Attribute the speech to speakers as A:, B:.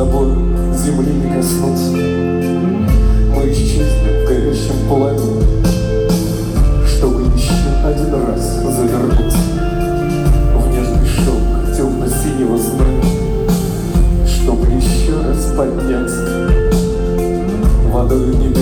A: тобой земли не коснуться Мы исчезнем в горящем пламени Чтобы еще один раз завернуться В нежный шелк темно-синего знания Чтобы еще раз подняться Водою небес.